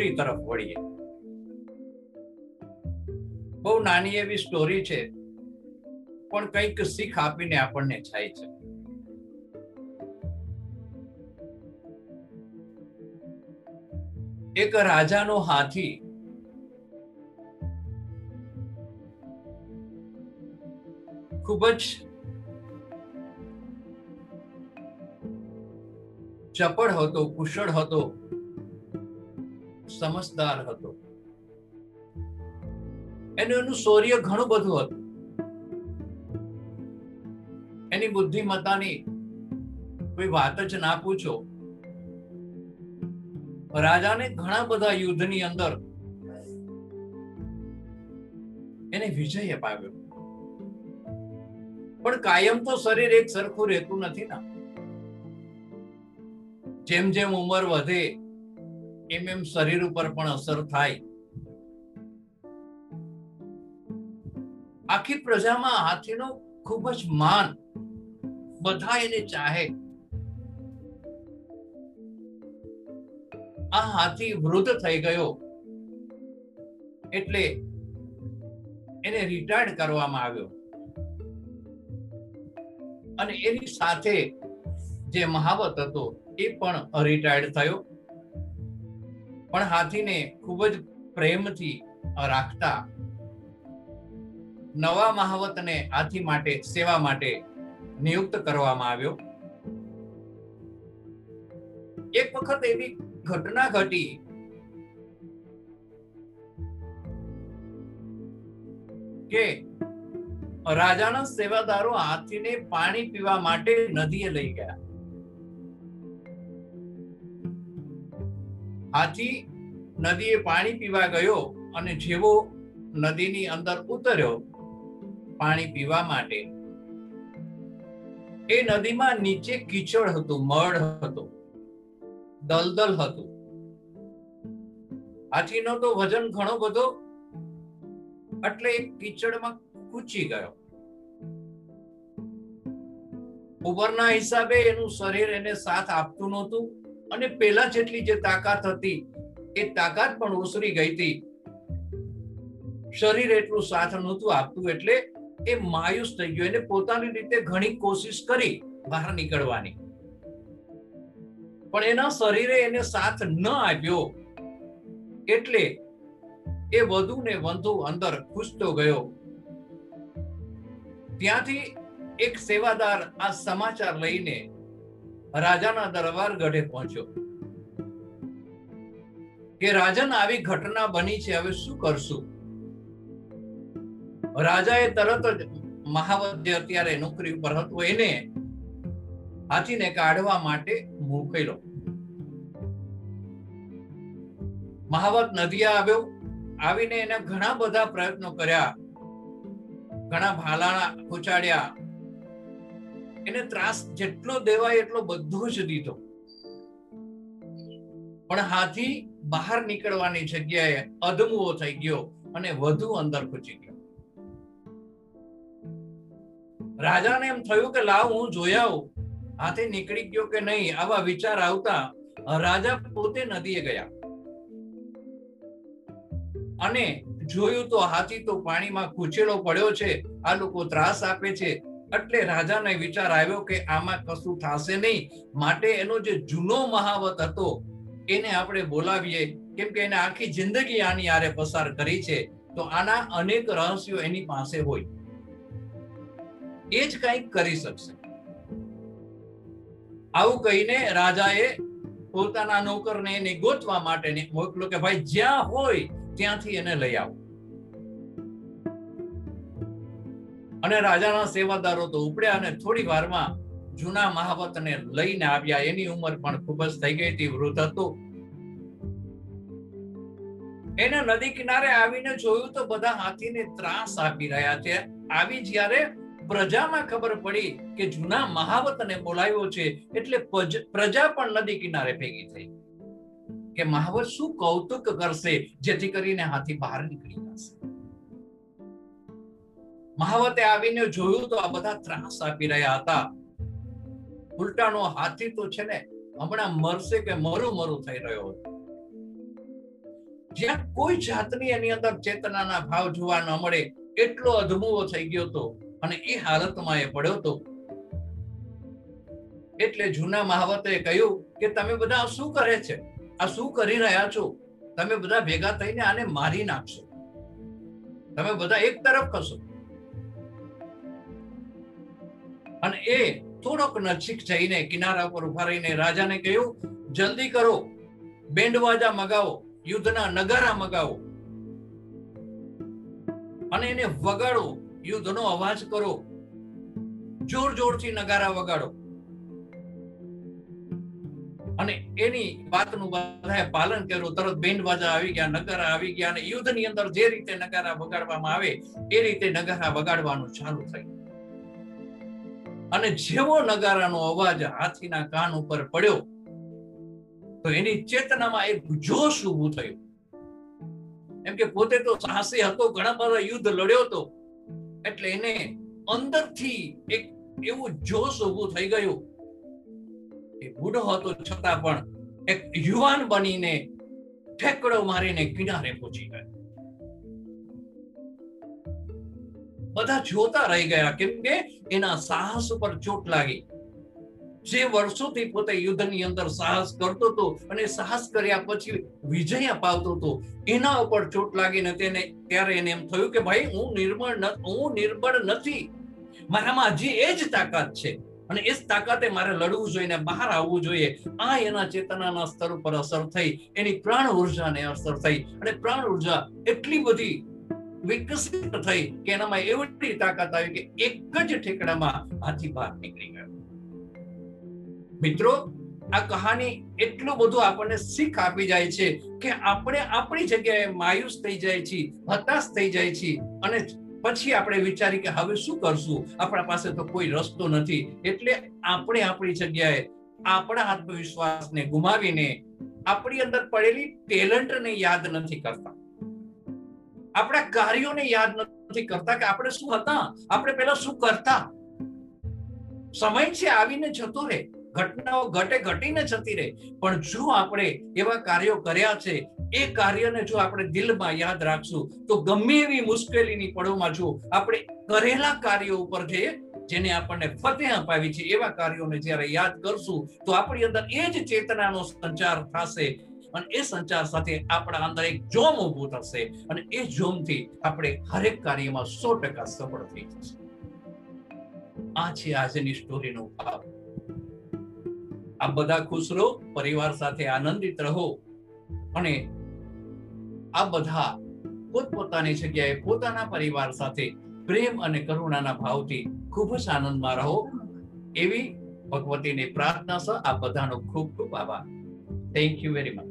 નોકરી તરફ વળીએ. બહુ નાની એવી સ્ટોરી છે, પણ કંઈક શીખ આપીને આપણને થાય છે. એક રાજાનો હાથી ખૂબ જ ચપળ હતો, કુશળ હતો સમજદાર હતો. એનું એનું શૌર્ય ઘણું બધું હતું. એની બુદ્ધિમત્તાની કોઈ વાત જ ના પૂછો. રાજાને ઘણા બધા યુદ્ધની અંદર એને વિજય અપાવ્યો. પણ કાયમ તો શરીર એક સરખું રહેતું નથી ના. જેમ જેમ ઉંમર વધે એમ એમ શરીર ઉપર પણ અસર થાય. આખી પ્રજામાં હાથીનો ખૂબ જ માન બધા એને ચાહે. આ હાથી વૃદ્ધ થઈ ગયો એટલે એને રિટાયર્ડ કરવામાં આવ્યો. અને એની સાથે જે મહાવત હતો એ પણ રિટાયર્ડ થયો. પણ હાથીને ખૂબ જ પ્રેમથી રાખતા. નવા મહાવતને હાથી માટે, સેવા માટે નિયુક્ત કરવામાં આવ્યો. એક વખત એવી ઘટના ઘટી. કે રાજાના સેવાદારો હાથીને પાણી પીવા માટે નદીએ લઈ ગયા. હાથી નદીએ પાણી પીવા ગયો અને જેવો નદીની અંદર ઉતર્યો પાણી પીવા માટે. એ નદીમાં નીચે કીચડ હતું, મળ હતો, દલદલ હતું. હાથીનો તો વજન ઘણો બધો એટલે કીચડમાં કૂચી ગયો. ઉપરના હિસાબે એનું શરીર એને સાથ આપતું નહોતું. અને પહેલા જેટલી જે તાકાત હતી, એ તાકાત પણ ઓસરી ગઈ હતી. શરીર એટલું સાથ નહોતું આપતું એટલે એ માયુસ થઈ ગયો. એને પોતાની રીતે ઘણી કોશિશ કરી બહાર નીકળવાની. પણ એના શરીરે એને સાથ ન આપ્યો એટલે એ વધુ ને વધુ અંદર ખૂસતો ગયો. ત્યાંથી એક સેવાદાર આ સમાચાર લઈને રાજાના દરબાર ગઢે પહોંચ્યો. કે રાજન, આવી ઘટના બની છે, હવે શું કરશું? રાજાએ તરત જ મહાવત અત્યારે નોકરી ઉપર હતો, એને હાથીને કાઢવા માટે મોકલ્યો. મહાવત નદિયા આવ્યો, આવીને એને ઘણા બધા પ્રયત્નો કર્યા. ઘણા ભાલાણા ખોચાડ્યા એને ત્રાસ જેટલો દેવાય એટલો બધો જ દીધો. પણ હાથી બહાર નીકળવાની જગ્યાએ અધમુઓ થઈ ગયો અને વધુ અંદર ખૂચી ગયો. રાજાને એમ થયું કે લાવ, હું જોઈ આવું. હાથી નીકળી ગયો કે નહીં, આવા વિચાર આવતા રાજા પોતે નદીએ ગયા. અને જોયું તો હાથી તો પાણીમાં કૂચેલો પડ્યો છે, આ લોકો ત્રાસ આપે છે એટલે રાજાને વિચાર આવ્યો કે આમાં કશું થશે નહીં. માટે એનો જે જૂનો મહાવત હતો, એને આપણે બોલાવીએ. કેમ કે એને આખી જિંદગી આની આરે પસાર કરી છે. તો આના અનેક રહસ્યો એની પાસે હોય. એ જ કંઈક કરી શકશે. આવું કહીને રાજાએ પોતાના નોકરને એને ગોતવા માટે મોકલો કે ભાઈ જ્યાં હોય ત્યાંથી એને લઈ આવો. અને રાજાના સેવાદારો તો ઉપડ્યા અને થોડી વારમાં જૂના મહાવતને લઈને આવ્યા. એની ઉંમર પણ ખૂબ જ થઈ ગઈ હતી. વૃદ્ધ હતું. એને નદી કિનારે આવીને જોયું તો બધા હાથીને ત્રાસ આપી રહ્યા છે. આવી જ્યારે પ્રજામાં ખબર પડી કે જૂના મહાવતને બોલાવ્યો છે, એટલે પ્રજા પણ નદી કિનારે ભેગી થઈ. કે મહાવત શું કૌતુક કરશે? જેથી કરીને હાથી બહાર નીકળી જશે. મહાવતે આવીને જોયું તો આ બધા ત્રાસ આપી રહ્યા હતા. ઉલટાનો હાથી તો છે ને હમણાં મરશે કે મરું મરું થઈ રહ્યો હતો. જ્યાં કોઈ જાતની એની અંદર ચેતનાના ભાવ જોવા ન મળે એટલો અધમુવો થઈ ગયો હતો અને એ હાલતમાં એ પડ્યો હતો. એટલે જૂના મહાવતે કહ્યું કે તમે બધા શું કરે છે? આ શું કરી રહ્યા છો? તમે બધા ભેગા થઈને આને મારી નાખશો. તમે બધા એક તરફ ખસો અને એ થોડોક નજીક જઈને કિનારા પર ઊભા રહીને રાજાને કહ્યું, જલ્દી કરો બેન્ડવાજા મગાવો, યુદ્ધના નગારા મગાવો અને એને વગાડો, યુદ્ધનો અવાજ કરો. જોર જોરથી નગારા વગાડો. અને એની વાતનું બધાએ પાલન કર્યું. તરત બેન્ડ બાજા આવી ગયા, નગારા આવી ગયા અને યુદ્ધની અંદર જે રીતે નગારા વગાડવામાં આવે, એ રીતે નગારા વગાડવાનું ચાલુ થયું અને જેવો નગારાનો અવાજ હાથીના કાન ઉપર પડ્યો, તો એની ચેતનામાં એક જોશ ઊભું થયું. એમ કે પોતે તો સાહસી હતો, ઘણા બધા યુદ્ધ લડ્યો હતો, એટલે એને અંદરથી એક એવું જોશ ઊભું થઈ ગયું એ બુઢો હતો છતાં પણ એક યુવાન બનીને ઠેકડો મારીને કિનારે પહોંચી ગયો. બધા જોતા રહી ગયા કેમ કે એના સાહસ ઉપર ચોટ લાગી. જે વર્ષોથી પોતે યુદ્ધની અંદર સાહસ કરતો હતો અને સાહસ કર્યા પછી વિજય અપાવતો હતો, એના ઉપર ચોટ લાગીને તેને ત્યારે એને એમ થયું કે ભાઈ હું નિર્બળ હું નિર્બળ નથી. મારામાં હજી એ જ તાકાત છે અને એ જ તાકાતે મારે લડવું જોઈએ બહાર આવવું જોઈએ. આ એના ચેતનાના સ્તર ઉપર અસર થઈ, એની પ્રાણ ઉર્જાને અસર થઈ અને પ્રાણ ઊર્જા એટલી બધી વિકસિત થઈ કે એનામાં એવડી તાકાત આવી કે એક જ ઠેકડામાં હાથી બહાર નીકળી ગયો. મિત્રો, આ કહાની એટલું બધું આપણને શીખ આપી જાય છે કે આપણે આપણી જગ્યાએ માયુસ થઈ જાય છે હતાશ થઈ જાય છે અને પછી આપણે વિચારી કે હવે શું કરશું? આપણા પાસે તો કોઈ રસ્તો નથી. એટલે આપણે આપણી જગ્યાએ આપણા આત્મવિશ્વાસને ગુમાવીને આપણી અંદર પડેલી ટેલેન્ટને યાદ નથી કરતા. આપણા કાર્યોને યાદ નથી કરતા કે આપણે શું હતા? આપણે પેલા શું કરતા? સમય છે, આવીને જતો રહે. ઘટનાઓ ઘટે, ઘટીને જતી રહે. પણ જો આપણે એવા કાર્યો કર્યા છે, એ કાર્યને જો આપણે દિલમાં યાદ રાખશું, તો ગમે એવી મુશ્કેલીની પડોમાં જો આપણે કરેલા કાર્યો ઉપર જે જેને આપણને ફતેહ અપાવી છે, એવા કાર્યોને જ્યારે યાદ કરશું, તો આપણી અંદર એ જ ચેતનાનો સંચાર થશે અને એ સંચાર સાથે આપણા અંદર એક જોમ ઊભું થશે અને એ જોમથી આપણે હરેક કાર્યમાં સો ટકા સફળ થઈ જશે આ છે આજની સ્ટોરીનો ભાવ આ બધા ખુશ રહો, પરિવાર સાથે આનંદિત રહો અને આ બધા પોતપોતાની જગ્યાએ પોતાના પરિવાર સાથે પ્રેમ અને કરુણાના ભાવથી ખૂબ જ આનંદમાં રહો. એવી ભગવતીની પ્રાર્થના છે આ બધાનો ખૂબ ખૂબ આભાર. Thank you very much